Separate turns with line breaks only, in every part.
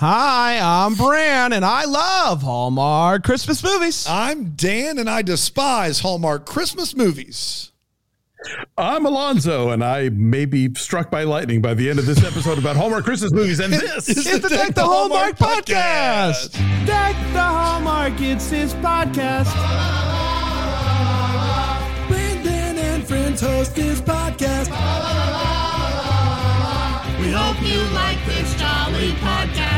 Hi, I'm Bran, and I love Hallmark Christmas movies.
I'm Dan, and I despise Hallmark Christmas movies.
I'm Alonso, and I may be struck by lightning by the end of this episode about Hallmark Christmas movies. And this
It's
It's the Deck the Hallmark podcast.
podcast.
Deck the Hallmark, it's his podcast.
Brandon and friends host this podcast.
We hope you like this jolly podcast.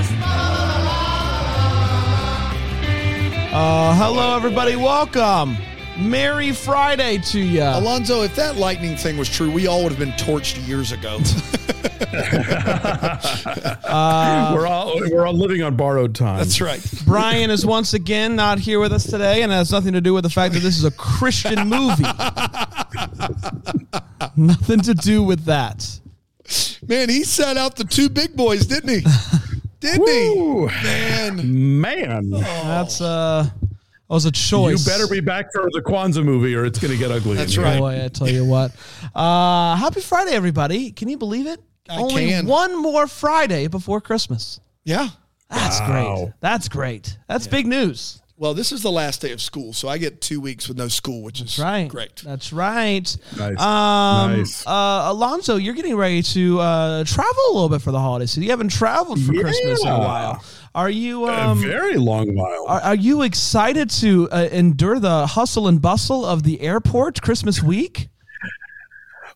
Uh, hello, everybody. Welcome. Merry Friday to you.
Alonso, if that lightning thing was true, we all would have been torched years ago.
we're all we're all living on borrowed time.
That's right.
Brian is once again not here with us today, and it has nothing to do with the fact that this is a Christian movie. nothing to do with that.
Man, he sat out the two big boys, didn't he? Didn't
Woo.
he? Man.
Man,
That's uh, that was a choice.
you better be back for the Kwanzaa movie, or it's going to get ugly.
That's right.
Boy, I tell you what. Uh, happy Friday, everybody! Can you believe it?
I
Only
can.
one more Friday before Christmas.
Yeah.
That's
Wow.
great. That's great. That's big news.
Well, this is the last day of school, so I get two weeks with no school, which is
Right.
great.
That's right.
Nice.
Um,
Nice.
Uh, Alonso, you're getting ready to uh, travel a little bit for the holidays. So you haven't traveled for Christmas in a while. Are you?
a
Um,
very long while.
are, are you excited to uh, endure the hustle and bustle of the airport Christmas week?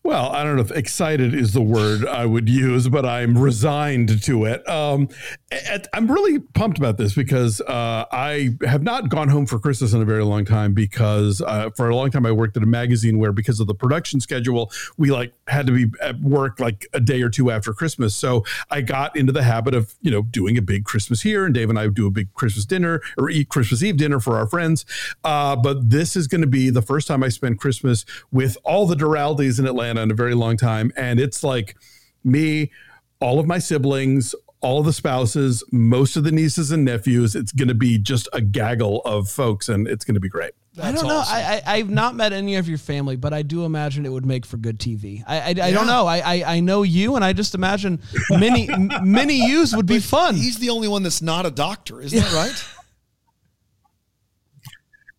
Well, I don't know if excited is the word I would use, but I'm resigned to it. Um, and I'm really pumped about this because uh, I have not gone home for Christmas in a very long time because uh, for a long time I worked at a magazine where because of the production schedule, we like had to be at work like a day or two after Christmas. So I got into the habit of, you know, doing a big Christmas here and Dave and I would do a big Christmas dinner or eat Christmas Eve dinner for our friends. Uh, but this is going to be the first time I spend Christmas with all the Duraldes in Atlanta in a very long time. And it's like me, all of my siblings, all of the spouses, most of the nieces and nephews. It's going to be just a gaggle of folks and it's going to be great.
I don't know.
awesome.
I, I I've not met any of your family, but I do imagine it would make for good TV. I I, I
Yeah.
don't know. I, I I know you, and I just imagine many m- many yous would be fun.
He's the only one that's not a doctor, isn't that right?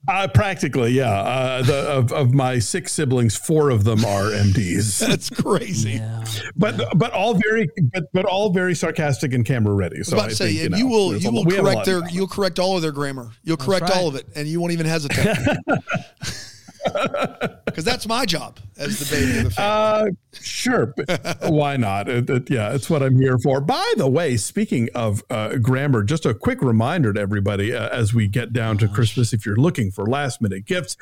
Uh, practically, yeah. Uh, the, of, of my six siblings, four of them are MDs,
That's crazy.
but but all very but, but all very sarcastic and camera ready.
I
So
about
I
to say,
think,
and
know,
you will you will
we have a
correct their you'll correct all of their grammar. You'll correct
right.
all of it, and you won't even hesitate. Because that's my job as the baby of the family.
Uh, sure. Why not? It- it- yeah, it's what I'm here for. By the way, speaking of uh, grammar, just a quick reminder to everybody uh, as we get down to Christmas if you're looking for last minute gifts,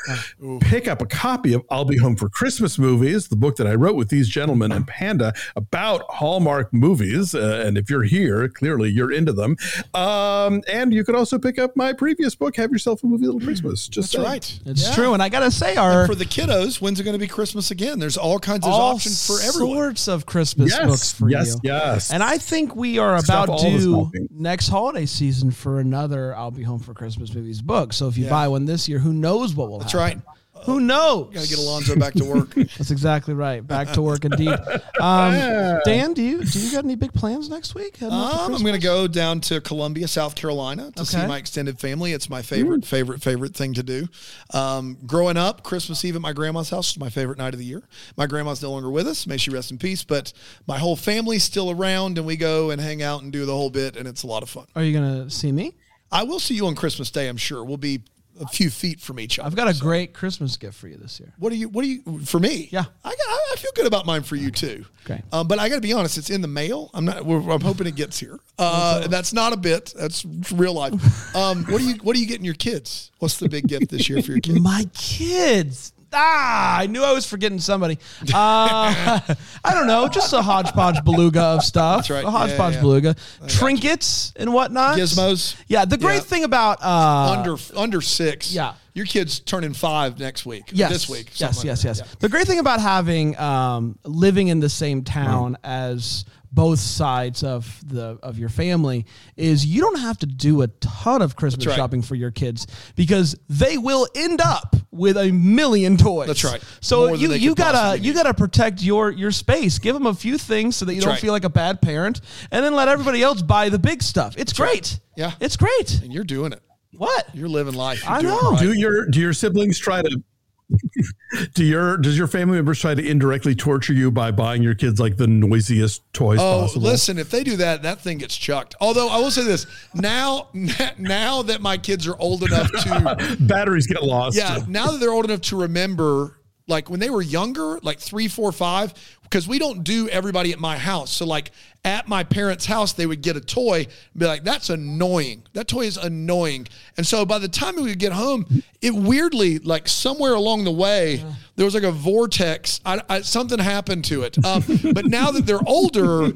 pick up a copy of I'll Be Home for Christmas Movies, the book that I wrote with these gentlemen and Panda about Hallmark movies. Uh, and if you're here, clearly you're into them. Um, and you could also pick up my previous book, Have Yourself a Movie Little Christmas. Just
that's
saying.
right.
It's
Yeah.
true, and I gotta say, our
For the kiddos, when's it going to be Christmas again? There's all kinds of
all
options for everyone.
sorts of Christmas
Yes,
books for
yes,
you.
yes.
And I think we are
Stuff
about
all the
due next holiday season for another "I'll Be Home for Christmas" movies book. So if you
Yeah.
buy one this year, who knows what will
That's
happen?
right.
Who knows?
Got to get Alonso back to work.
That's exactly right. Back to work indeed. Um, Dan, do you do you got any big plans next week? to
Um, I'm going to go down to Columbia, South Carolina, to see my extended family. It's my favorite, favorite, favorite thing to do. Um, growing up, Christmas Eve at my grandma's house was my favorite night of the year. My grandma's no longer with us. May she rest in peace. But my whole family's still around, and we go and hang out and do the whole bit, and it's a lot of fun.
Are you gonna see me?
I will see you on Christmas Day. I'm sure we'll be a few feet from each other.
I've got a great Christmas gift for you this year.
What do you? What do you? For me?
Yeah.
I got, I feel good about mine for you too.
Okay.
Um, but I got to be honest. It's in the mail. I'm not. We're, I'm hoping it gets here. Uh, that's not a bit. That's real life. Um, what do you? What are you getting your kids? What's the big gift this year for your kids?
My kids. Ah, I knew I was forgetting somebody. Uh, I don't know, just a hodgepodge beluga of stuff.
That's right.
A hodgepodge
Yeah, yeah.
beluga, trinkets and whatnot.
Gizmos.
Yeah, the great
Yeah.
thing about uh,
under under six.
yeah.
Your kid's turning five next week.
yes,
This week.
Yes, yes, yes. The great thing about having um, living in the same town as both sides of the of your family is you don't have to do a ton of Christmas
right.
shopping for your kids because they will end up with a million toys.
That's right.
So
More
you you gotta you gotta protect your your space. Give them a few things so that you don't
right.
feel like a bad parent, and then let everybody else buy the big stuff. It's great.
Yeah.
it's great.
And you're doing it.
What?
You're living life. You're
I know.
right.
Do your do your siblings try to do your does your family members try to indirectly torture you by buying your kids like the noisiest toys
Oh,
possible?
listen! If they do that, that thing gets chucked. Although I will say this now, now that my kids are old enough to,
Batteries get lost.
yeah, now that they're old enough to remember, like when they were younger, like three, four, five, because we don't do everybody at my house. So like at my parents' house, they would get a toy, and be like, "That's annoying. That toy is annoying." And so by the time we would get home, it weirdly, like somewhere along the way, there was like a vortex. I, I, something happened to it. Um, but now that they're older,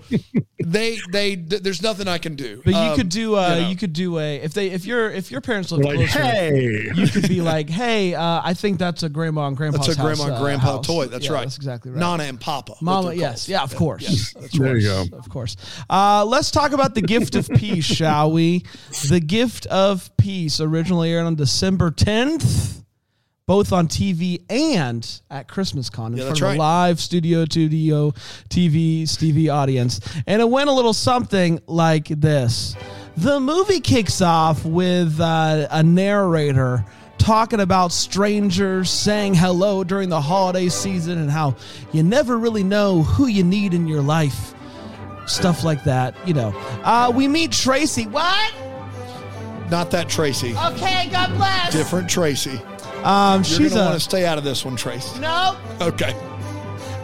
they they th- there's nothing I can do.
But you
Um,
could do uh,
you know.
you could do a if they if your if your parents live
Like,
closer.
hey.
You could be like, hey, uh, I think that's a grandma and grandpa's
That's a grandma
house,
and
uh,
grandpa
house.
toy. That's
Yeah,
right.
That's exactly right.
Nana and Papa.
Mama, yes,
called.
yeah, of course,
Yes.
of
There you go.
of course. Uh, let's talk about the gift of peace, shall we? The gift of peace originally aired on December tenth, both on TV and at Christmas Con in
Yeah,
front of a live Studio Studio TV Stevie audience, and it went a little something like this. The movie kicks off with uh, a narrator talking about strangers saying hello during the holiday season and how you never really know who you need in your life. Stuff like that, you know. Uh, we meet Tracy. What?
Not that Tracy.
Okay, God bless.
Different Tracy.
Um,
You're
she's
gonna
a
want to stay out of this one, Tracy.
no.
Okay.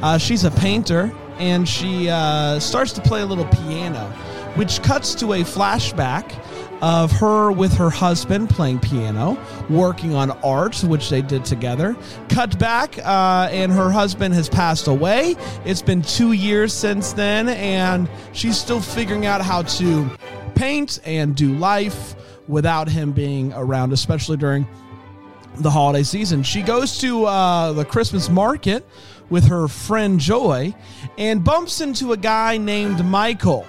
Uh, she's a painter, and she uh, starts to play a little piano, which cuts to a flashback of her with her husband playing piano, working on art, which they did together. Cut back, uh, and her husband has passed away. It's been two years since then, and she's still figuring out how to paint and do life without him being around, especially during the holiday season. She goes to uh, the Christmas market with her friend Joy and bumps into a guy named Michael.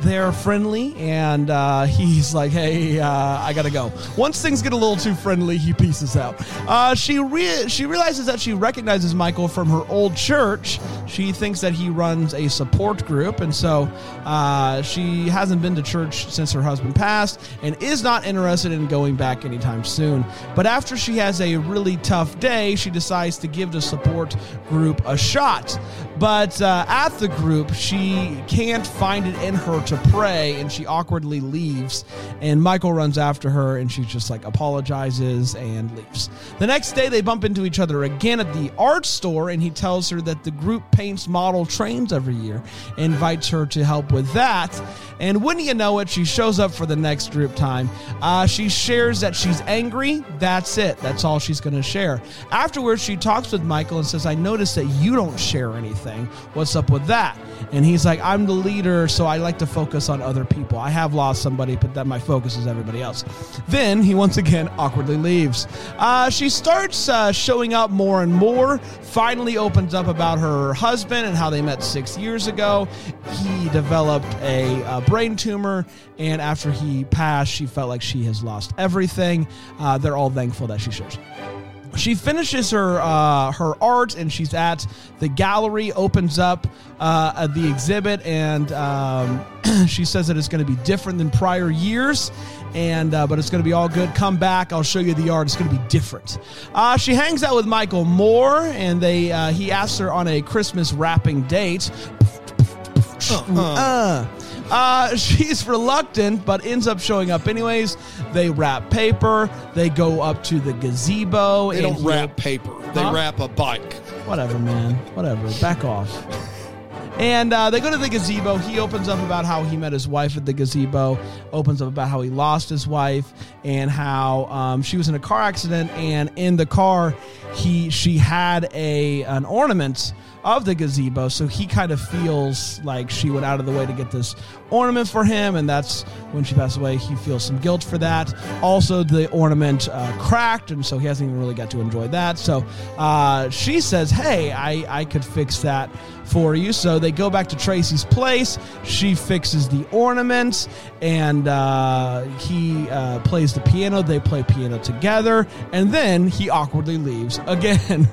They're friendly, and uh, he's like, "Hey, uh, I gotta go." Once things get a little too friendly, he pieces out. Uh, she re- she realizes that she recognizes Michael from her old church. She thinks that he runs a support group, and so uh, she hasn't been to church since her husband passed, and is not interested in going back anytime soon. But after she has a really tough day, she decides to give the support group a shot. But uh, at the group, she can't find it in her to pray, and she awkwardly leaves. And Michael runs after her, and she just like apologizes and leaves. The next day, they bump into each other again at the art store, and he tells her that the group paints model trains every year, invites her to help with that. And wouldn't you know it, she shows up for the next group time. Uh, she shares that she's angry. That's it. That's all she's going to share. Afterwards, she talks with Michael and says, I noticed that you don't share anything. What's up with that? And he's like, I'm the leader, so I like to focus on other people. I have lost somebody, but then my focus is everybody else. Then he once again awkwardly leaves. Uh, she starts uh, showing up more and more, finally opens up about her husband and how they met six years ago. He developed a, uh brain tumor, and after he passed, she felt like she has lost everything. Uh, they're all thankful that she shares she finishes her uh, her art and she's at the gallery opens up uh, the exhibit and um, she says that it's going to be different than prior years and uh, but it's going to be all good. Come back i'll show you the art. It's going to be different. Uh, she hangs out with michael moore and they uh, he asks her on a christmas wrapping date. Uh, uh, she's reluctant, but ends up showing up anyways. They wrap paper. They go up to the gazebo.
They
and
don't wrap paper. They
Huh?
wrap a bike.
Whatever, man. Whatever. Back off. And uh, they go to the gazebo. He opens up about how he met his wife at the gazebo. Opens up about how he lost his wife and how um, she was in a car accident. And in the car, he she had a an ornament of the gazebo. So he kind of feels like she went out of the way to get this ornament for him, and that's when she passed away. He feels some guilt for that. Also, the ornament uh, cracked, and so he hasn't even really got to enjoy that. So uh, she says, "Hey, I I could fix that." for you. So they go back to Tracy's place. She fixes the ornaments, and uh, he uh, plays the piano. They play piano together, and then he awkwardly leaves again.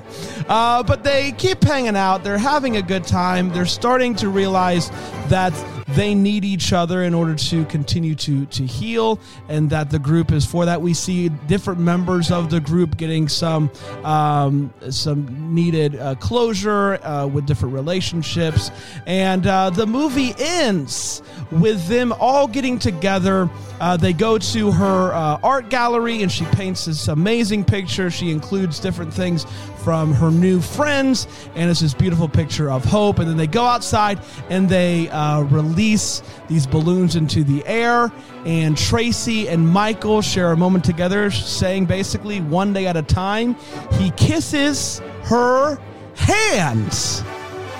Uh, but they keep hanging out. They're having a good time. They're starting to realize that they need each other in order to continue to to heal and that the group is for that we see different members of the group getting some um, some needed uh, closure uh, with different relationships. And uh, the movie ends with them all getting together. Uh, they go to her uh, art gallery and she paints this amazing picture. She includes different things from her new friends, and it's this beautiful picture of hope. And then they go outside and they uh, release these balloons into the air. And Tracy and Michael share a moment together, saying basically, one day at a time, he kisses her hands.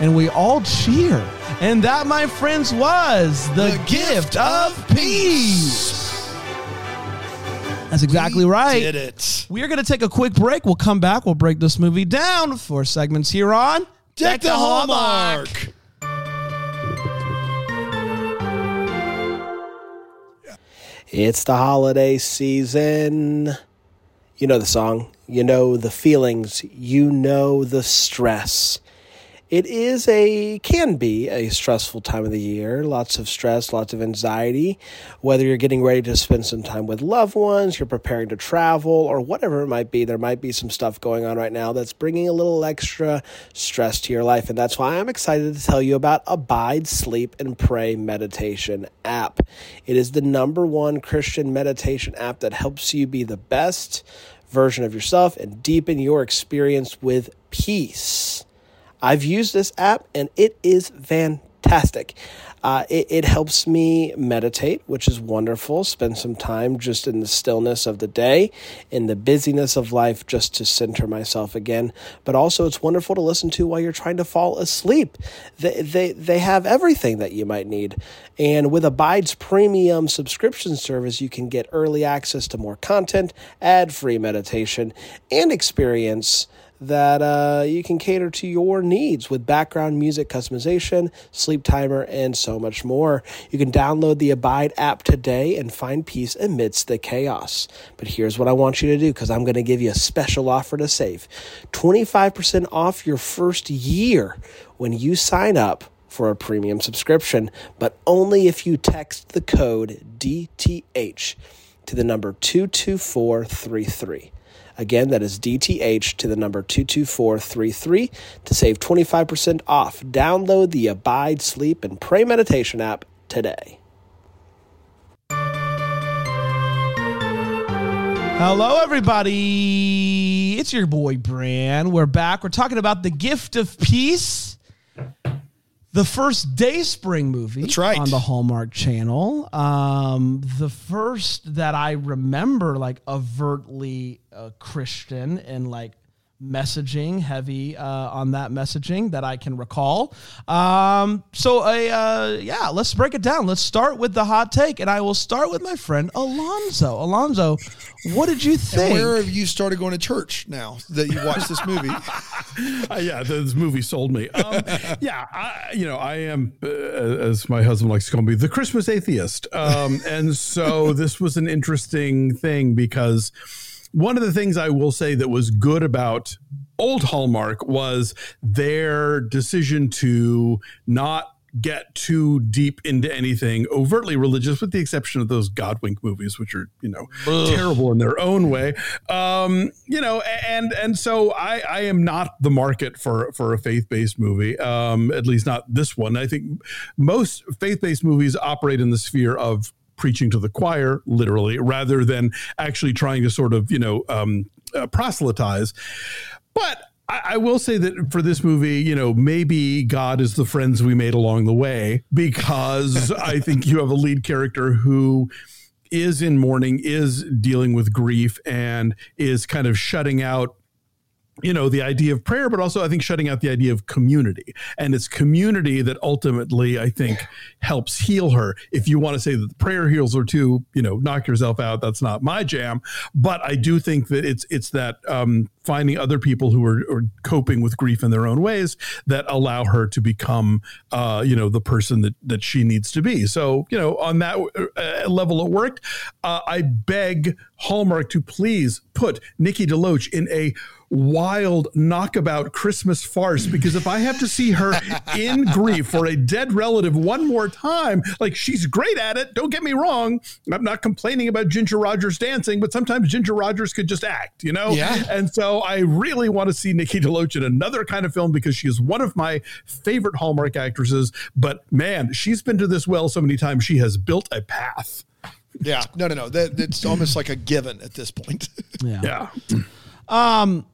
And we all cheer. And that, my friends, was the, the gift, gift, of peace. That's exactly
we
right.
Did it.
We are going to take a quick break. We'll come back. We'll break this movie down for segments here on
Deck the Hallmark.
It's the holiday season. You know the song. You know the feelings. You know the stress it is a can be a stressful time of the year. Lots of stress lots of anxiety. Whether you're getting ready to spend some time with loved ones you're preparing to travel or whatever it might be there might be some stuff going on right now that's bringing a little extra stress to your life. And that's why i'm excited to tell you about abide sleep and pray meditation app. It is the number one christian meditation app that helps you be the best version of yourself and deepen your experience with peace I've used this app and it is fantastic. Uh, it, it, helps me meditate, which is wonderful. Spend some time just in the stillness of the day, in the busyness of life, just to center myself again. But also, it's wonderful to listen to while you're trying to fall asleep. They, they, they have everything that you might need. And with Abide's premium subscription service, you can get early access to more content, ad free meditation, and experience that uh, you can cater to your needs with background music customization, sleep timer, and so much more. You can download the Abide app today and find peace amidst the chaos. But here's what I want you to do because I'm going to give you a special offer to save 25% off your first year when you sign up for a premium subscription, but only if you text the code DTH to the number 22433. Again, that is DTH to the number 22433 to save 25% off. Download the Abide, Sleep, and Pray Meditation app today.
Hello, everybody. It's your boy, Bran. We're back. We're talking about the gift of peace the first Dayspring movie
That's right.
on the Hallmark Channel. Um, the first that I remember like overtly uh, Christian and like messaging, heavy uh, on that messaging that I can recall. Um, so, uh, yeah, let's break it down. Let's start with the hot take, and I will start with my friend Alonso. Alonso, what did you think?
And where have you started going to church now that you watched this movie?
uh, yeah, this movie sold me. Um, yeah, I, you know, I am, uh, as my husband likes to call me, the Christmas atheist. Um, and so this was an interesting thing because one of the things I will say that was good about old Hallmark was their decision to not get too deep into anything overtly religious, with the exception of those Godwink movies, which are you know Ugh. terrible in their own way. Um, you know, and and so I, I am not the market for for a faith based movie, um, at least not this one. I think most faith based movies operate in the sphere of preaching to the choir, literally, rather than actually trying to sort of, you know, um, uh, proselytize. But I, will say that for this movie, you know, maybe God is the friends we made along the way because I think you have a lead character who is in mourning, is dealing with grief, and is kind of shutting out you know the idea of prayer but also i think shutting out the idea of community. And it's community that ultimately i think helps heal her. If you want to say that the prayer heals her too you know knock yourself out that's not my jam. But i do think that it's it's that um, finding other people who are, are, coping with grief in their own ways that allow her to become uh, you know the person that that she needs to be so you know on that uh, level it worked uh, i beg hallmark to please put nikki deloach in a wild knockabout Christmas farce because if I have to see her in grief for a dead relative one more time, like she's great at it. Don't get me wrong. I'm not complaining about Ginger Rogers dancing, but sometimes Ginger Rogers could just act, you know?
Yeah.
And so I really want to see Nikki DeLoach in another kind of film because she is one of my favorite Hallmark actresses. But man, she's been to this well so many times. She has built a path.
Yeah. No, no, no. That, that's almost like a given at this point.
Yeah.
yeah. Um,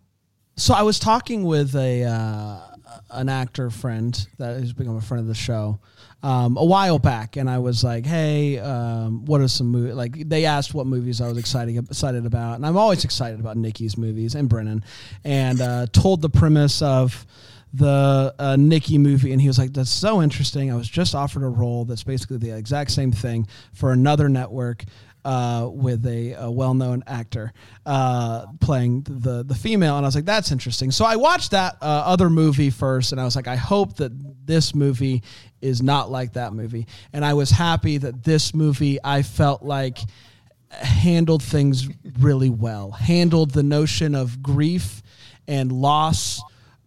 so I was talking with a uh, an actor friend that has become a friend of the show um, a while back, and I was like, "Hey, um, what are some movies?" Like they asked what movies I was excited excited about, and I'm always excited about Nikki's movies and Brennan, and uh, told the premise of the uh, Nikki movie, and he was like, "That's so interesting." I was just offered a role that's basically the exact same thing for another network uh, with a, a, well-known actor uh, playing the the female, and I was like, "That's interesting." So I watched that uh, other movie first, and I was like, "I hope that this movie is not like that movie." And I was happy that this movie I felt like handled things really well, handled the notion of grief and loss.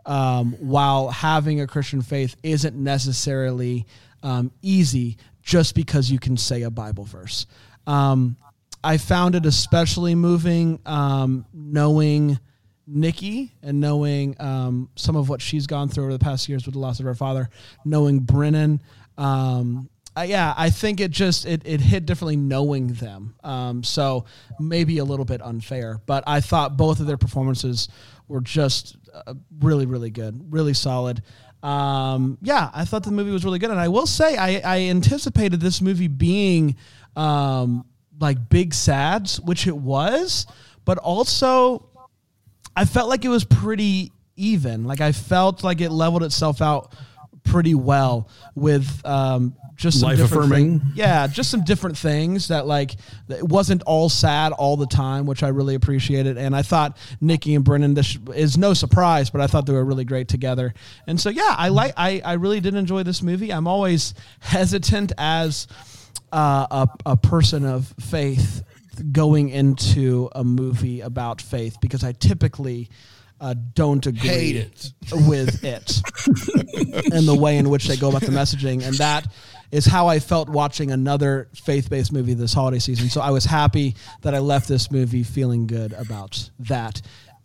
Um, while having a Christian faith isn't necessarily um, easy just because you can say a Bible verse. Um, I found it especially moving um, knowing Nikki and knowing um, some of what she's gone through over the past years with the loss of her father, knowing Brennan. Um, yeah, I think it just it, it hit differently knowing them. Um, so maybe a little bit unfair, but I thought both of their performances were just uh, really really good, really solid. Um, yeah, I thought the movie was really good, and I will say I, I anticipated this movie being um, like big sads, which it was, but also I felt like it was pretty even. Like I felt like it leveled itself out pretty well with um, just some
life affirming.
Thing. Yeah, just some different things that like it wasn't all sad all the time, which I really appreciated. And I thought Nikki and Brennan this is no surprise, but I thought they were really great together. And so yeah, I like I I really did enjoy this movie. I'm always hesitant as uh, a, a person of faith going into a movie about faith because I typically uh, don't agree
it.
with it and the way in which they go about the messaging. And that is how I felt watching another faith based movie this holiday season. So I was happy that I left this movie feeling good about that.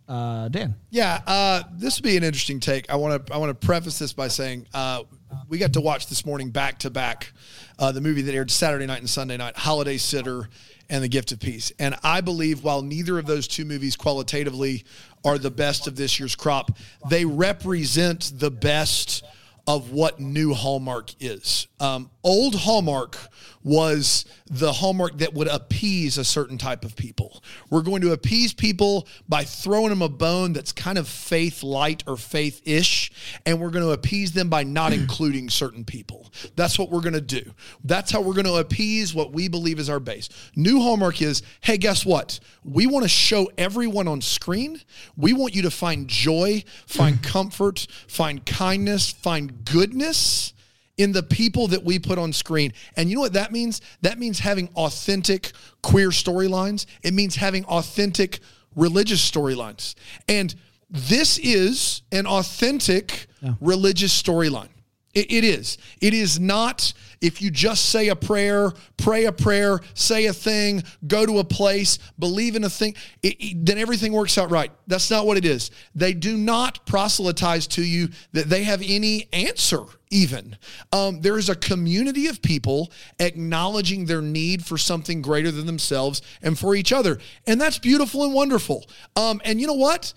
Uh, Dan.
Yeah, uh, this would be an interesting take. I want to I want to preface this by saying uh, we got to watch this morning back to back uh, the movie that aired Saturday night and Sunday night, Holiday Sitter and The Gift of Peace. And I believe while neither of those two movies qualitatively are the best of this year's crop, they represent the best of what new Hallmark is. Um, old Hallmark was the Hallmark that would appease a certain type of people. We're going to appease people by throwing them a bone that's kind of faith light or faith ish, and we're going to appease them by not including certain people. That's what we're going to do. That's how we're going to appease what we believe is our base. New Hallmark is hey, guess what? We want to show everyone on screen. We want you to find joy, find comfort, find kindness, find goodness in the people that we put on screen. And you know what that means? That means having authentic queer storylines. It means having authentic religious storylines. And this is an authentic yeah. religious storyline. It, it is. It is not if you just say a prayer, pray a prayer, say a thing, go to a place, believe in a thing, it, it, then everything works out right. That's not what it is. They do not proselytize to you that they have any answer, even. Um, there is a community of people acknowledging their need for something greater than themselves and for each other. And that's beautiful and wonderful. Um, and you know what?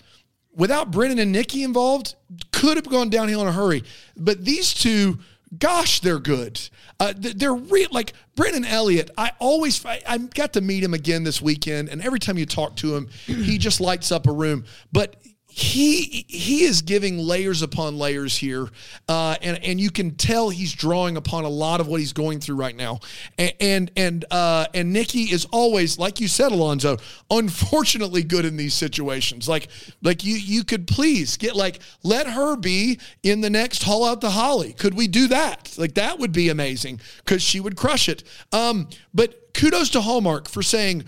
without Brennan and Nikki involved, could have gone downhill in a hurry. But these two, gosh, they're good. Uh, they're real. Like Brennan Elliott, I always I, I, got to meet him again this weekend, and every time you talk to him, he just lights up a room. But he he is giving layers upon layers here, uh, and and you can tell he's drawing upon a lot of what he's going through right now. And and and, uh, and Nikki is always, like you said, Alonso, unfortunately good in these situations. Like like you you could please get like let her be in the next Haul Out the Holly. Could we do that? Like that would be amazing because she would crush it. Um, but kudos to Hallmark for saying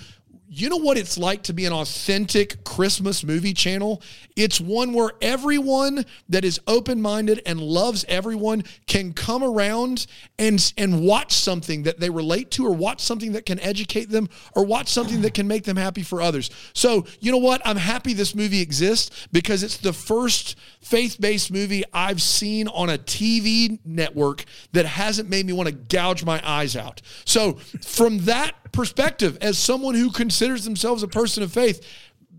you know what it's like to be an authentic Christmas movie channel? It's one where everyone that is open-minded and loves everyone can come around and and watch something that they relate to or watch something that can educate them or watch something that can make them happy for others. So, you know what? I'm happy this movie exists because it's the first faith-based movie I've seen on a TV network that hasn't made me want to gouge my eyes out. So, from that perspective, as someone who considers themselves a person of faith,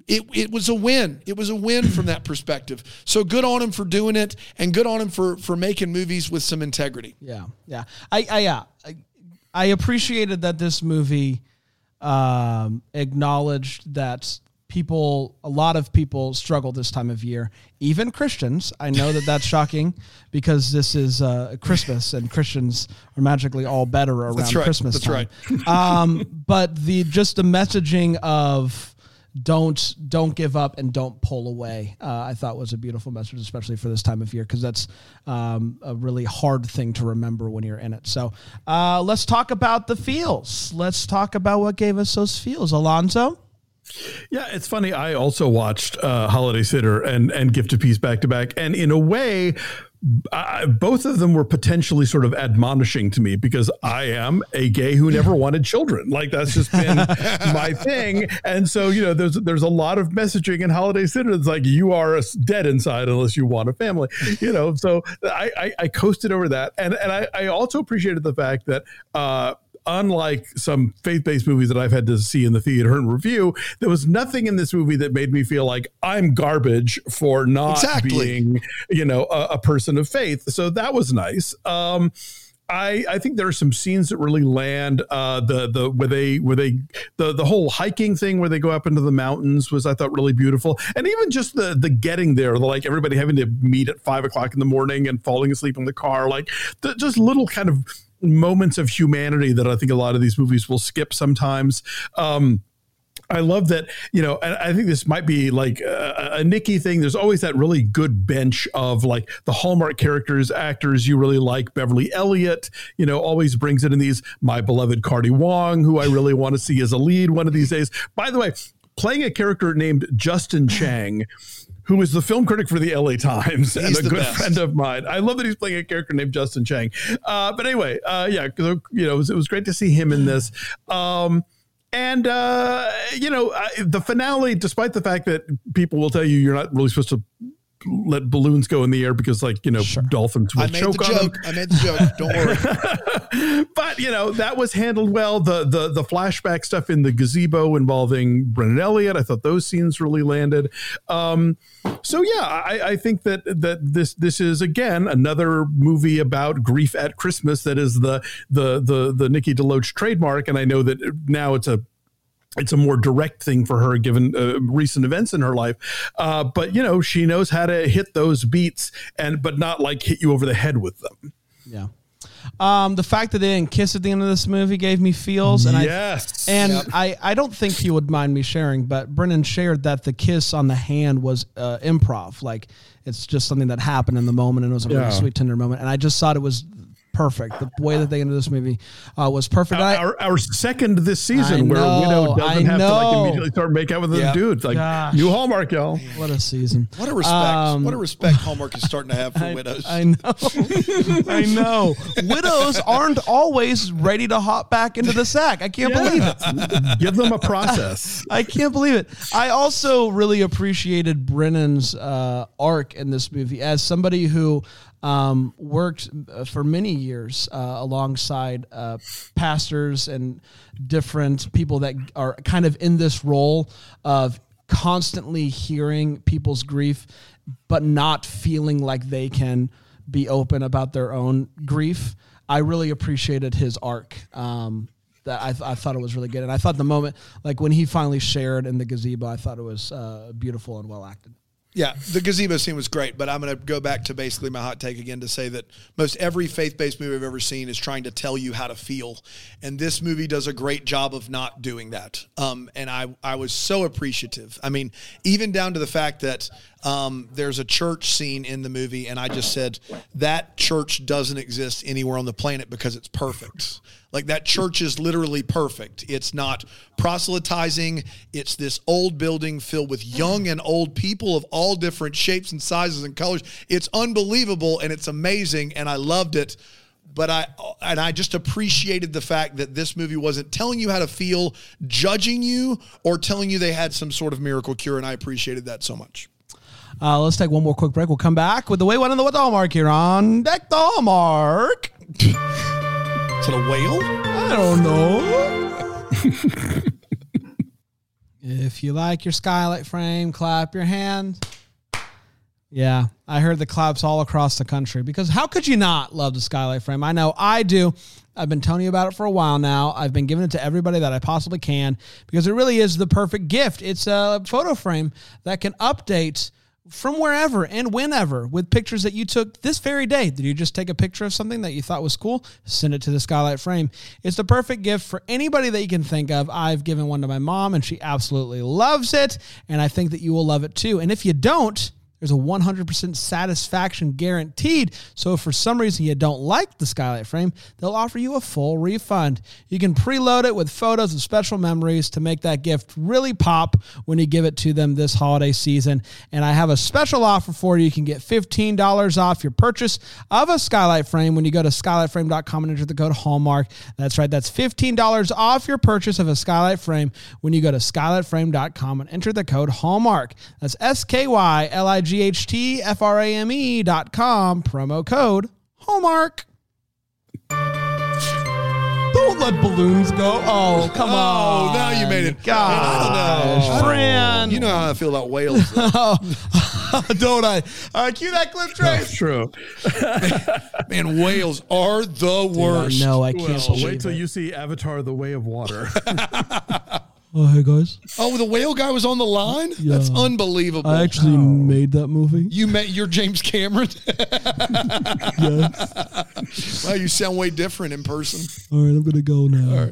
it, it was a win. It was a win from that perspective. So good on him for doing it, and good on him for for making movies with some integrity.
Yeah, yeah. I, I yeah, I, I appreciated that this movie um, acknowledged that people, a lot of people struggle this time of year, even Christians. I know that that's shocking because this is uh, Christmas and Christians are magically all better around
That's right.
Christmas.
That's
time.
right.
um, but the just the messaging of don't don't give up and don't pull away. Uh, I thought was a beautiful message, especially for this time of year, because that's um, a really hard thing to remember when you're in it. So uh, let's talk about the feels. Let's talk about what gave us those feels, Alonso.
Yeah, it's funny. I also watched uh, Holiday Sitter and and Gift of Peace back to back, and in a way, I, both of them were potentially sort of admonishing to me because I am a gay who never wanted children. Like that's just been my thing, and so you know, there's there's a lot of messaging in Holiday Sitter that's like you are dead inside unless you want a family. You know, so I I, I coasted over that, and and I, I also appreciated the fact that. uh unlike some faith-based movies that I've had to see in the theater and review, there was nothing in this movie that made me feel like I'm garbage for not
Exactly.
being, you know, a, a person of faith. So that was nice. Um, I, I think there are some scenes that really land. Uh, the the where they where they the the whole hiking thing where they go up into the mountains was I thought really beautiful, and even just the the getting there, the, like everybody having to meet at five o'clock in the morning and falling asleep in the car, like the, just little kind of moments of humanity that I think a lot of these movies will skip sometimes. Um, I love that, you know, and I think this might be like a, a Nikki thing. There's always that really good bench of like the Hallmark characters, actors you really like. Beverly Elliott, you know, always brings it in these. My beloved Cardi Wong, who I really want to see as a lead one of these days. By the way, playing a character named Justin Chang. Who is the film critic for the LA Times and
He's
a good
best.
friend of mine? I love that he's playing a character named Justin Chang. Uh, but anyway, uh, yeah, 'cause, you know, it was, it was great to see him in this. Um, and uh, you know, I, the finale, despite the fact that people will tell you you're not really supposed to let balloons go in the air because, like, you know, dolphins will
I made
choke
the
on them
joke. I made the joke. Don't worry.
but you know that was handled well. The the the flashback stuff in the gazebo involving Brennan Elliott, I thought those scenes really landed. Um, so yeah, I, I think that that this this is again another movie about grief at Christmas. That is the the the the Nikki DeLoach trademark, and I know that now it's a it's a more direct thing for her given uh, recent events in her life. Uh, but you know she knows how to hit those beats and but not like hit you over the head with them.
Yeah. Um, the fact that they didn't kiss at the end of this movie gave me feels, and
yes.
I and I, I don't think he would mind me sharing, but Brennan shared that the kiss on the hand was uh, improv, like it's just something that happened in the moment, and it was a
Yeah.
really sweet, tender moment, and I just thought it was perfect. The way that they ended this movie uh, was perfect. And I-
our, our second this season
I
where
know,
Widow doesn't
I
have to like immediately start make out with
Yeah.
a dude. Like
Gosh.
new Hallmark, y'all.
what a season!
What a respect.
Um,
what a respect Hallmark is starting to have for widows.
I know. I know. Widows aren't always ready to hop back into the sack. I can't believe it.
Give them a process.
I can't believe it. I also really appreciated Brennan's uh, arc in this movie as somebody who um, worked uh, for many years uh, alongside uh, pastors and different people that are kind of in this role of constantly hearing people's grief, but not feeling like they can be open about their own grief. I really appreciated his arc. Um, that I, th- I thought it was really good, and I thought the moment, like when he finally shared in the gazebo, I thought it was uh, beautiful and well acted.
Yeah, the gazebo scene was great, but I'm going to go back to basically my hot take again to say that most every faith based movie I've ever seen is trying to tell you how to feel. And this movie does a great job of not doing that. Um, and I, I was so appreciative. I mean, even down to the fact that um, there's a church scene in the movie, and I just said, that church doesn't exist anywhere on the planet because it's perfect. Like that church is literally perfect. It's not proselytizing. It's this old building filled with young and old people of all different shapes and sizes and colors. It's unbelievable and it's amazing and I loved it. But I and I just appreciated the fact that this movie wasn't telling you how to feel, judging you, or telling you they had some sort of miracle cure, and I appreciated that so much.
Uh, let's take one more quick break. We'll come back with the way one and the what the hallmark here on Deck the Hallmark.
Is it a whale?
I don't know. if you like your skylight frame, clap your hands. Yeah, I heard the claps all across the country because how could you not love the skylight frame? I know I do. I've been telling you about it for a while now. I've been giving it to everybody that I possibly can because it really is the perfect gift. It's a photo frame that can update from wherever and whenever with pictures that you took this very day. Did you just take a picture of something that you thought was cool? Send it to the Skylight Frame. It's the perfect gift for anybody that you can think of. I've given one to my mom and she absolutely loves it. And I think that you will love it too. And if you don't, there's a 100% satisfaction guaranteed. So if for some reason you don't like the skylight frame, they'll offer you a full refund. You can preload it with photos of special memories to make that gift really pop when you give it to them this holiday season. And I have a special offer for you. You can get $15 off your purchase of a skylight frame when you go to skylightframe.com and enter the code Hallmark. That's right. That's $15 off your purchase of a skylight frame when you go to skylightframe.com and enter the code Hallmark. That's S K Y L I G H T F R A M E dot com, promo code Hallmark. Don't let balloons go. Oh, come
Oh,
on.
now you made it.
Gosh,
And I don't know.
Fran.
You know how I feel about whales.
Oh, don't I? All right, cue that clip, Trace.
That's true.
Man, whales are the worst.
No, I can't
Well,
believe
wait till
it.
you see Avatar: The Way of Water.
Oh, hey guys.
Oh, the whale guy was on the line?
Yeah.
That's unbelievable.
I actually made that movie.
you met your James Cameron?
Yes.
wow, you sound way different in person.
All right, I'm gonna go now.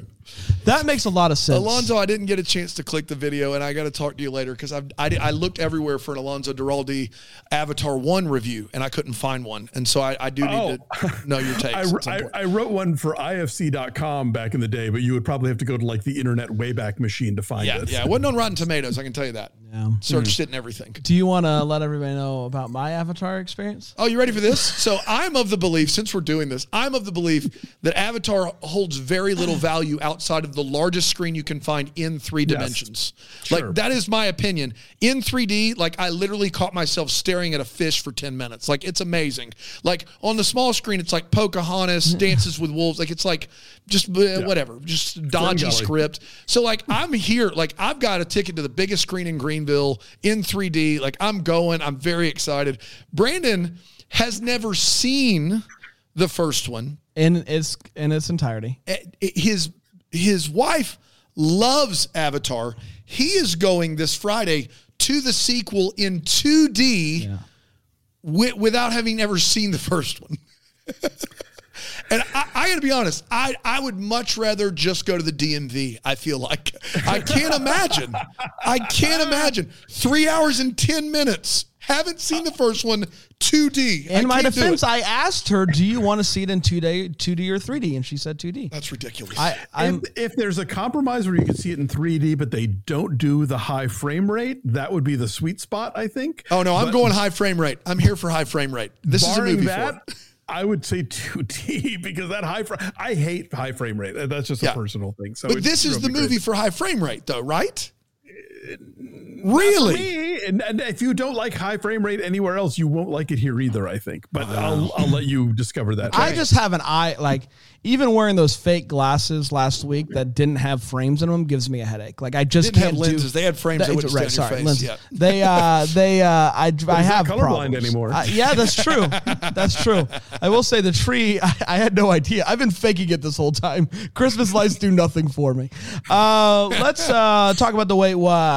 That makes a lot of sense.
Alonso, I didn't get a chance to click the video, and I got to talk to you later because I, I looked everywhere for an Alonso Duralde Avatar 1 review, and I couldn't find one. And so I, I do need
Oh.
to know your takes.
I, I. I wrote one for ifc.com back in the day, but you would probably have to go to like the internet wayback machine to find
yeah,
it.
yeah. It wasn't on Rotten Tomatoes, I can tell you that.
Yeah.
Searched hmm. it and everything.
Do you want to let everybody know about my Avatar experience?
Oh, you ready for this? So I'm of the belief, since we're doing this, I'm of the belief that Avatar holds very little value outside of the largest screen you can find in three dimensions.
Sure.
Like that is my opinion. In 3D, like I literally caught myself staring at a fish for 10 minutes. Like it's amazing. Like on the small screen, it's like Pocahontas dances with wolves. Like it's like just uh, whatever, just dodgy script. So like I'm here, like I've got a ticket to the biggest screen in Greenville in 3D. Like I'm going. I'm very excited. Brandon has never seen the first one.
In its in its entirety.
Eh, His his wife loves Avatar. He is going this Friday to the sequel in 2D wi- without having ever seen the first one. And I, I got to be honest, I, I would much rather just go to the DMV. I feel like I can't imagine. I can't imagine three hours and ten minutes. Haven't seen the first one. 2D.
In my defense. I asked her, "Do you want to see it in 2D, 2D or 3D?" And she said 2D.
that's ridiculous.
I, I'm
if, if there's a compromise where you can see it in 3D, but they don't do the high frame rate, that would be the sweet spot, I think.
oh no, I'm
But
going high frame rate. I'm here for high frame rate. This is a movie
that,
for it.
I would say 2D because that high frame. I hate high frame rate. That's just
Yeah.
a personal thing. So
But this is the
me crazy.
movie for high frame rate, though, right?
Eh,
Really?
and, and if you don't like high frame rate anywhere else, you won't like it here either. I think, but I'll I'll let you discover that.
I just have an eye like even wearing those fake glasses last week that didn't have frames in them gives me a headache. Like I just
Didn't
can't
have lenses.
do.
They had frames that on your face.
lenses.
Yeah.
They uh they uh I I have
colorblind
problems.
anymore.
Uh, yeah, that's true. that's true. I will say the tree. I, I had no idea. I've been faking it this whole time. Christmas lights do nothing for me. Uh, let's uh talk about the way what Alonso.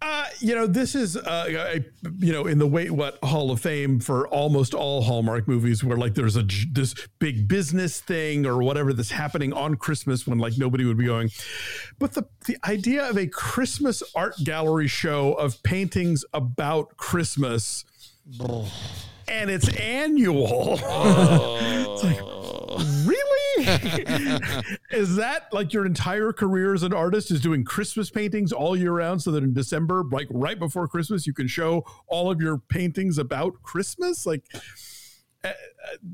Uh, you know, this is, uh, a, you know, in the way what Hall of Fame for almost all Hallmark movies, where like there's a this big business thing or whatever that's happening on Christmas when like nobody would be going. But the the idea of a Christmas art gallery show of paintings about Christmas, and it's annual. it's like, really? is that like your entire career as an artist is doing Christmas paintings all year round so that in December, like right before Christmas, you can show all of your paintings about Christmas? Like, uh,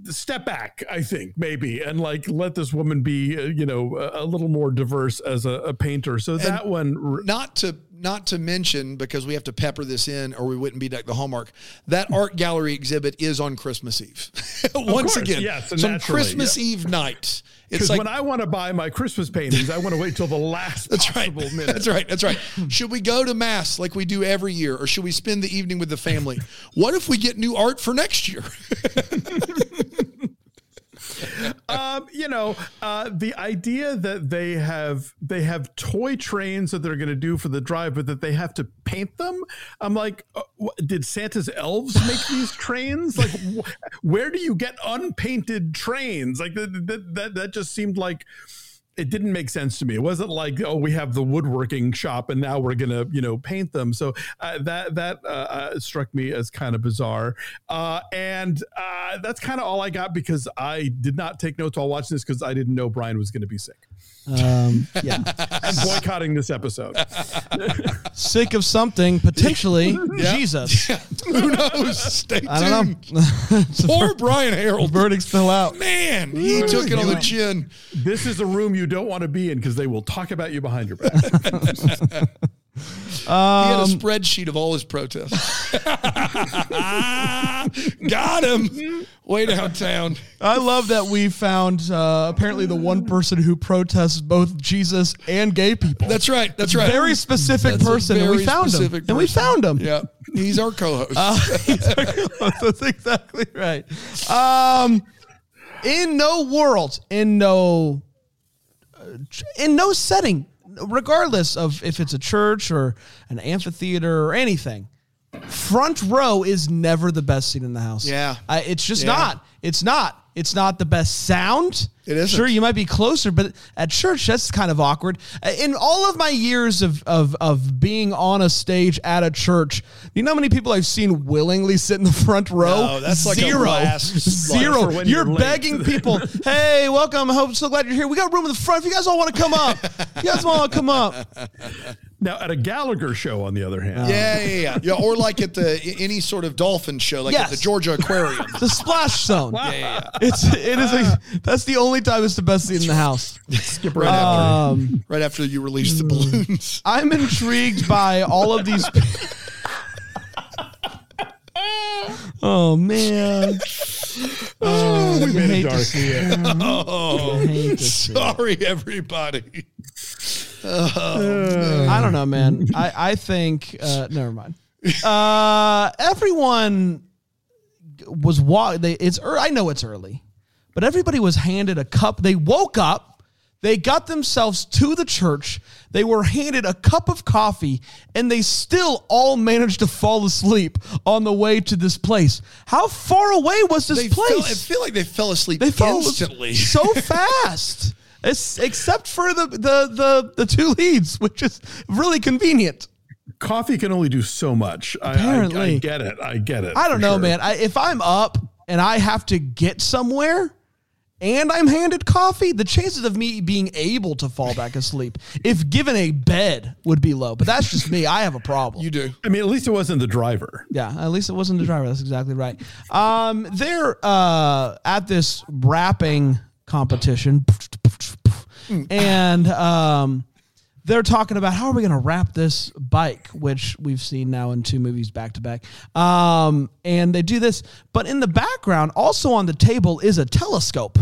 step back, I think, maybe, and like let this woman be, uh, you know, a, a, little more diverse as a, a painter. So and that one,
not to not to mention because we have to pepper this in, or we wouldn't be like the Hallmark. That art gallery exhibit is on Christmas Eve. Once
course,
again,
yes,
it's on Christmas yeah. Eve night.
It's like when I want to buy my Christmas paintings, I want to wait till the last that's possible
right.
minute.
That's right. That's right. should we go to mass like we do every year, or should we spend the evening with the family? what if we get new art for next year?
um, you know, uh, the idea that they have they have toy trains that they're going to do for the drive, but that they have to paint them. I'm like, uh, did Santa's elves make these trains? Like, wh- where do you get unpainted trains? Like that that, that just seemed like it didn't make sense to me. It wasn't like, oh, we have the woodworking shop and now we're gonna, you know, paint them. So uh, that that uh, uh, struck me as kind of bizarre. Uh, and uh, that's kind of all I got because I did not take notes while watching this because I didn't know Brian was going to be sick.
Um, yeah,
I'm boycotting this episode.
Sick of something potentially. Yeah. Jesus,
who knows? Stay tuned. I don't
know.
Poor Brian Harold.
Verdict's still out.
Man, he took it on the chin.
This is a room you don't want to be in because they will talk about you behind your back.
Um, he had a spreadsheet of all his protests. Got him way downtown.
I love that we found uh, apparently the one person who protests both Jesus and gay people.
That's right. That's right.
Very specific That's person, and we found him. Person. And we found him.
Yeah, he's our co-host. Uh, he's
our co-host. That's exactly right. Um, in no world, in no, uh, in no setting regardless of if it's a church or an amphitheater or anything, front row is never the best seat in the house.
Yeah.
I, it's just yeah. not. It's not. It's not the best sound.
It is.
Sure, you might be closer, but at church, that's kind of awkward. Uh, in all of my years of, of, of being on a stage at a church, you know how many people I've seen willingly sit in the front row?
No, that's like zero.
zero. You're, you're begging people, hey, welcome. I hope so glad you're here. We got room in the front. If you guys all want to come up, you guys all want to come up.
Now, at a Gallagher show, on the other hand,
yeah, yeah, yeah, yeah, or like at the any sort of dolphin show, like yes. at the Georgia Aquarium,
the splash zone. yeah, yeah, yeah, it's it is a, that's the only time it's the best seat in the house.
Skip right um, after right after you release the balloons.
I'm intrigued by all of these. oh man.
Oh, we made it dark. Oh, sorry, everybody.
Oh, I don't know, man. I I think uh, never mind. Uh, everyone was wa- they It's I know it's early, but everybody was handed a cup. They woke up. They got themselves to the church. They were handed a cup of coffee, and they still all managed to fall asleep on the way to this place. How far away was this
they
place?
Fell, I feel like they fell asleep they fell instantly.
so fast. It's, except for the, the the the two leads, which is really convenient.
Coffee can only do so much. Apparently, I, I, I get it. I get it.
I don't know, sure. man. I, if I'm up and I have to get somewhere, and I'm handed coffee, the chances of me being able to fall back asleep, if given a bed, would be low. But that's just me. I have a problem.
You do.
I mean, at least it wasn't the driver.
Yeah, at least it wasn't the driver. That's exactly right. Um, they're uh, at this rapping competition, and um, they're talking about how are we going to wrap this bike, which we've seen now in two movies back to back. Um, and they do this, but in the background, also on the table, is a telescope.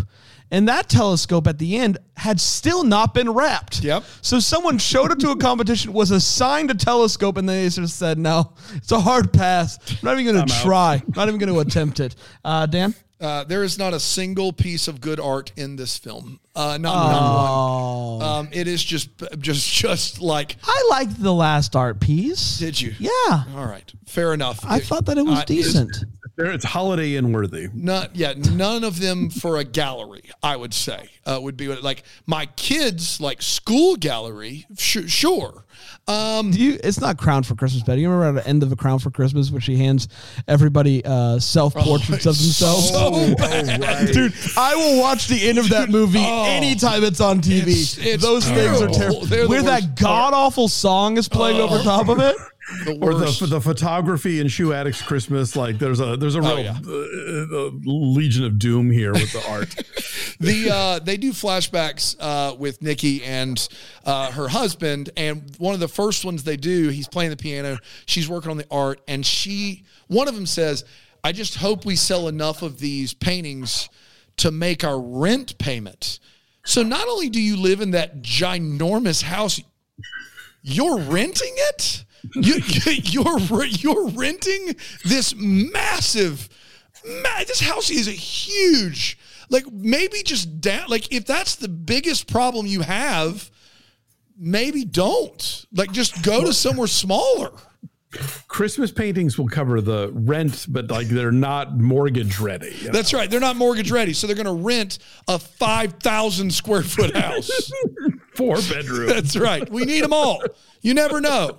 And that telescope at the end had still not been wrapped.
Yep.
So someone showed up to a competition, was assigned a telescope, and they just said, "No, it's a hard pass. I'm not even going to try. Out. Not even going to attempt it." Uh, Dan.
Uh, there is not a single piece of good art in this film. Uh, not, oh. not one. Um, it is just just just like.
I liked the last art piece.
Did you?
Yeah.
All right, fair enough.
I
It-
thought that it was
uh,
decent.
There, it's holiday and worthy.
Not yeah, none of them for a gallery. I would say uh, would be what, like my kids like school gallery. Sh- sure, um,
Do you, it's not Crown for Christmas, Betty. You remember at the end of a Crown for Christmas where she hands everybody uh, self portraits of themselves?
so bad.
Dude, I will watch the end of that movie anytime it's on TV.
It's- it's
Those things are
terrible.
terrible.
The
Where that god awful song is playing over top of it.
the
Or the, the photography in Shoe Addicts Christmas, like there's a there's a real
Oh, yeah.
uh, uh, legion of doom here with the art.
the uh, they do flashbacks uh, with Nikki and uh, her husband, and one of the first ones they do, he's playing the piano, she's working on the art, and she one of them says, "I just hope we sell enough of these paintings to make our rent payment." So not only do you live in that ginormous house, you're renting it. You, you're you're renting this massive, ma- this house is a huge. Like maybe just down. Like if that's the biggest problem you have, maybe don't. Like just go to somewhere smaller.
Christmas paintings will cover the rent, but like they're not mortgage ready. you know?
That's right. They're not mortgage ready, so they're going to rent a five thousand square foot house.
Four bedroom.
That's right. We need them all. You never know.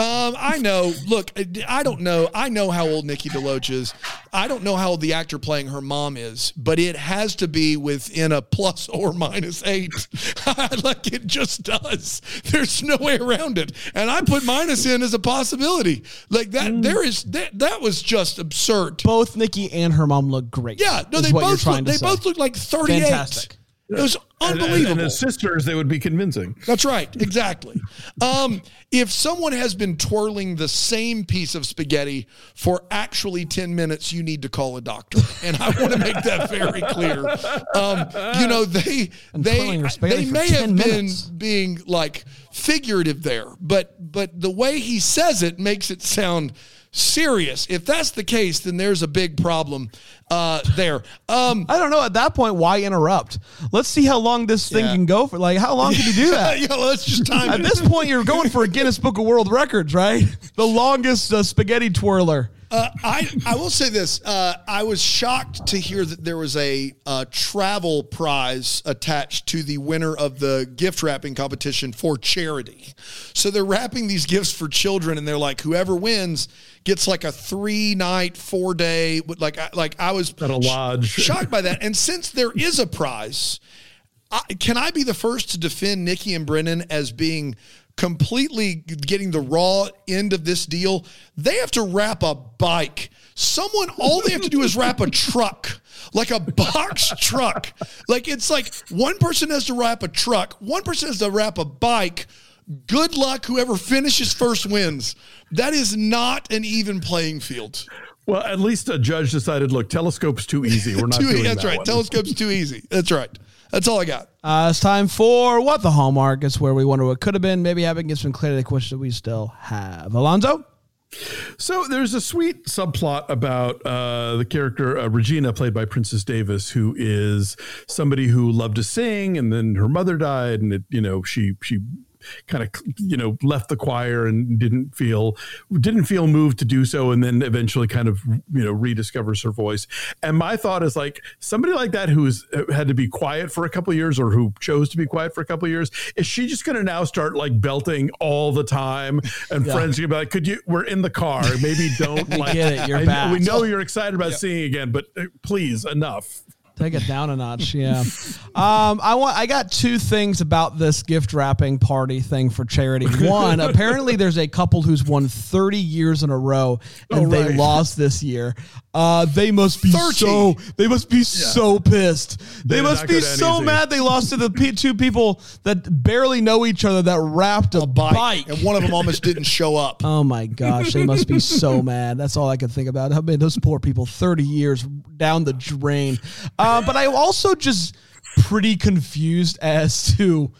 Um, I know. Look, I don't know. I know how old Nikki DeLoach is. I don't know how old the actor playing her mom is, but it has to be within a plus or minus eight. like it just does. There's no way around it. And I put minus in as a possibility. Like that. There is that. That was just absurd.
Both Nikki and her mom look great.
Yeah. No, they both look, they
say.
both look like 38.
Fantastic.
It was
And- and-
unbelievable.
And, as sisters, they would be convincing.
That's right, exactly. Um, if someone has been twirling the same piece of spaghetti for actually 10 minutes, you need to call a doctor. And I want to make that very clear. Um, you know, they they
twirling your
they may
10
have been being like figurative there, but but the way he says it makes it sound serious. If that's the case, then there's a big problem uh, there. Um,
I don't know. At that point, why interrupt? Let's see how long this thing
Yeah.
can go for. Like, how long can you do that?
yeah, let's just time
At
it.
this point, you're going for a Guinness Book of World Records, right? The longest uh, spaghetti twirler.
Uh, I I will say this. Uh, I was shocked to hear that there was a uh, travel prize attached to the winner of the gift wrapping competition for charity. So they're wrapping these gifts for children, and they're like, whoever wins gets like a three night, four day. Like I- like I was
At a lodge.
shocked by that. And since there is a prize, I, can I be the first to defend Nikki and Brennan as being completely getting the raw end of this deal? They have to wrap a bike. Someone, all they have to do is wrap a truck, like a box truck. Like it's like one person has to wrap a truck, one person has to wrap a bike. Good luck, whoever finishes first wins. That is not an even playing field.
Well, at least a judge decided, look, telescope's too easy. We're not
Too-
doing
that's
that
right.
one.
Telescope's too easy. That's right. That's all I got.
Uh, it's time for What the Hallmark. It's where we wonder what could have been. Maybe having get some clarity to the question that we still have. Alonso?
So there's a sweet subplot about uh, the character uh, Regina, played by Princess Davis, who is somebody who loved to sing, and then her mother died, and it, you know she she kind of you know left the choir and didn't feel didn't feel moved to do so and then eventually kind of you know rediscovers her voice. And my thought is like somebody like that who's uh, had to be quiet for a couple of years or who chose to be quiet for a couple of years is she just going to now start like belting all the time and friends are gonna be like could you we're in the car. Maybe don't like
get it, you're
I
back.
we know you're excited about seeing again but uh, please enough
Take it down a notch, yeah. Um, I want. I got two things about this gift wrapping party thing for charity. One, apparently, there's a couple who's won 30 years in a row, and
Oh,
they
right.
lost this year. Uh, they must be
30.
so. They must be so pissed. They,
did
must be so
easy.
mad they lost to the pe- two people that barely know each other that wrapped a,
bike,
bike.
and one of them almost didn't show up.
Oh my gosh, they must be so mad. That's all I could think about. I mean, those poor people, 30 years down the drain. Uh, but I'm also just pretty confused as to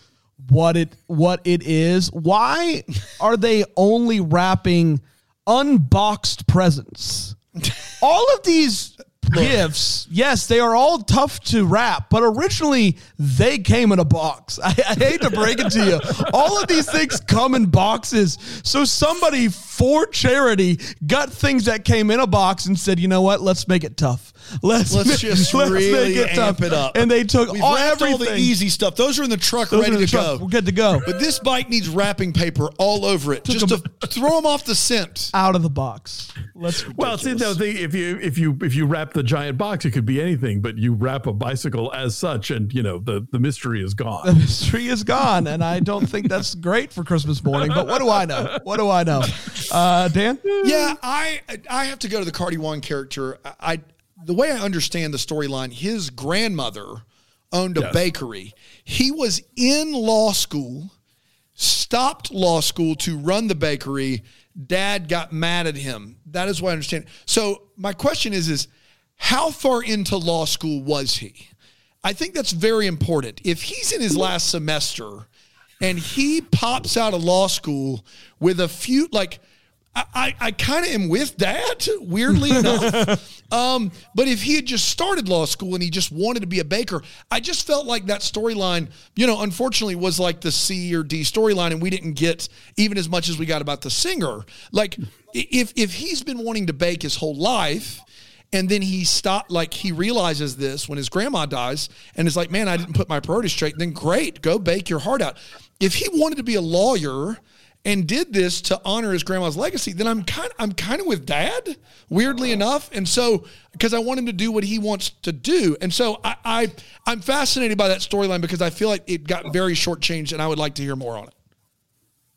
what it what it is. Why are they only wrapping unboxed presents? All of these gifts, yes, they are all tough to wrap, but originally they came in a box. I, I hate to break it to you. All of these things come in boxes. So somebody for charity got things that came in a box and said, you know what? Let's make it tough. Let's,
Let's
ma-
just
let's
really
make it
amp
tough.
it up.
And they took all,
wrapped
everything.
all the easy stuff. Those are in the truck
Those
ready
the
to
truck.
go.
We're good to go.
But this bike needs wrapping paper all over it, just to throw them off the scent.
Out of the box. Let's
Well, see, the thing, if you if you if you wrap the giant box, it could be anything, but you wrap a bicycle as such, and you know the the mystery is gone.
the
gone.
mystery is gone, and I don't think that's great for Christmas morning. But what do I know? What do I know? Uh, Dan,
Yeah, I I have to go to the Cardi One character. I, I the way I understand the storyline, his grandmother owned a
Yes.
bakery. He was in law school, stopped law school to run the bakery. Dad got mad at him. That is what I understand. So my question is is how far into law school was he? I think that's very important. If he's in his last semester and he pops out of law school with a few like I, I, I kind of am with that, weirdly enough. Um, but if he had just started law school and he just wanted to be a baker, I just felt like that storyline, you know, unfortunately was like the C or D storyline, and we didn't get even as much as we got about the singer. Like if if he's been wanting to bake his whole life, and then he stopped, like he realizes this when his grandma dies and is like, man, I didn't put my priorities straight. Then great, go bake your heart out. If he wanted to be a lawyer and did this to honor his grandma's legacy, then I'm kind I'm kind of with dad, weirdly enough. And so because I want him to do what he wants to do. And so I, I I'm fascinated by that storyline because I feel like it got very shortchanged and I would like to hear more on it.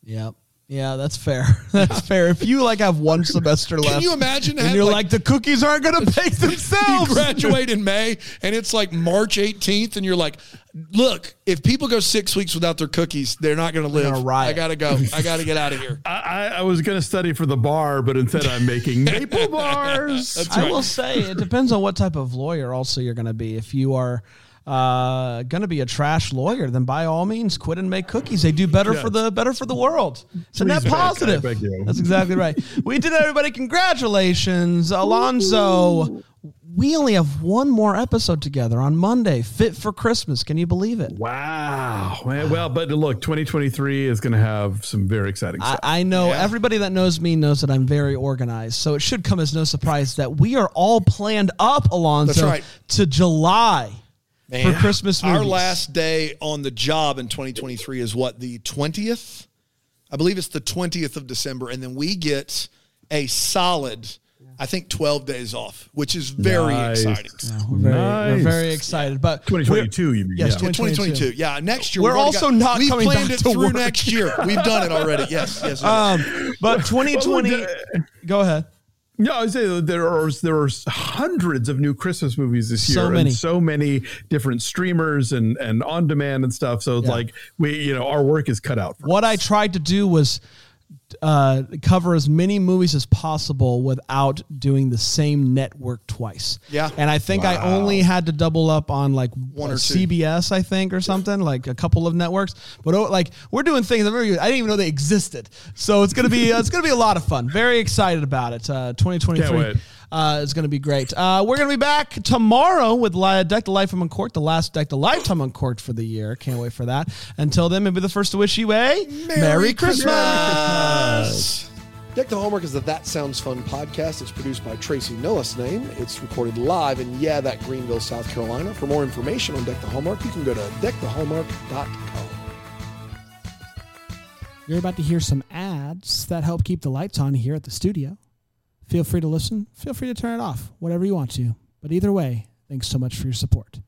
Yeah. Yeah, that's fair. That's fair. If you like have one semester left,
Can you imagine
and you're
like-
like, the cookies aren't going to bake
you
themselves.
graduate in May and it's like March 18th, and you're like, look, if people go six weeks without their cookies, they're not going to live.
gonna.
I got to go. I got to get out of here.
I, I, I was going to study for the bar, but instead I'm making maple bars.
That's
I will say it depends on what type of lawyer also you're going to be. If you are uh, going to be a trash lawyer, then by all means quit and make cookies. They do better
Yeah.
for the better for the world. Isn't net
Please make, I
positive. That's exactly right. We did it, everybody. Congratulations, Alonso. We only have one more episode together on Monday, fit for Christmas. Can you believe it?
Wow. Man, Well, but look, 2023 is going to have some very exciting
I,
stuff.
I know
Yeah.
everybody that knows me knows that I'm very organized. So it should come as no surprise that we are all planned up,
Alonso, right.
to July for Christmas movies.
Our last day on the job in 2023 is what, the 20th? I believe it's the 20th of December. And then we get a solid, I think, 12 days off, which is very
Nice.
exciting.
We're very,
Nice.
we're very excited. But
2022, you mean?
Yes,
yeah.
2022.
2022. Yeah, next year.
We're
we've already
also not
We've
coming
planned
back
it
to
through
work.
next year. We've done it already. Yes, yes. yes.
Um, but 2020. Go ahead.
Yeah, I say there are there are hundreds of new Christmas movies this year, So
many.
and so many different streamers and and on demand and stuff. So it's
Yeah.
like we, you know, our work is cut out. For
What I tried to do was uh, cover as many movies as possible without doing the same network twice.
Yeah.
And I think I only had to double up on like
One or two.
CBS, I think, or something, like a couple of networks. But oh, like we're doing things I'm very, I didn't even know they existed. So it's gonna be uh, it's gonna be a lot of fun. Very excited about it. Uh, 2023
Can't wait.
Uh, is going to be great. Uh, we're going to be back tomorrow with Deck the Lifetime Uncorked, the last Deck the Lifetime Uncorked for the year. Can't wait for that. Until then, maybe the first to wish you a Merry, Christmas.
Deck the Hallmark is the That Sounds Fun podcast. It's produced by Tracy Nillis name. It's recorded live in, yeah, that Greenville, South Carolina. For more information on Deck the Hallmark, you can go to deckthehallmark.com.
You're about to hear some ads that help keep the lights on here at the studio. Feel free to listen. Feel free to turn it off, whatever you want to. But either way, thanks so much for your support.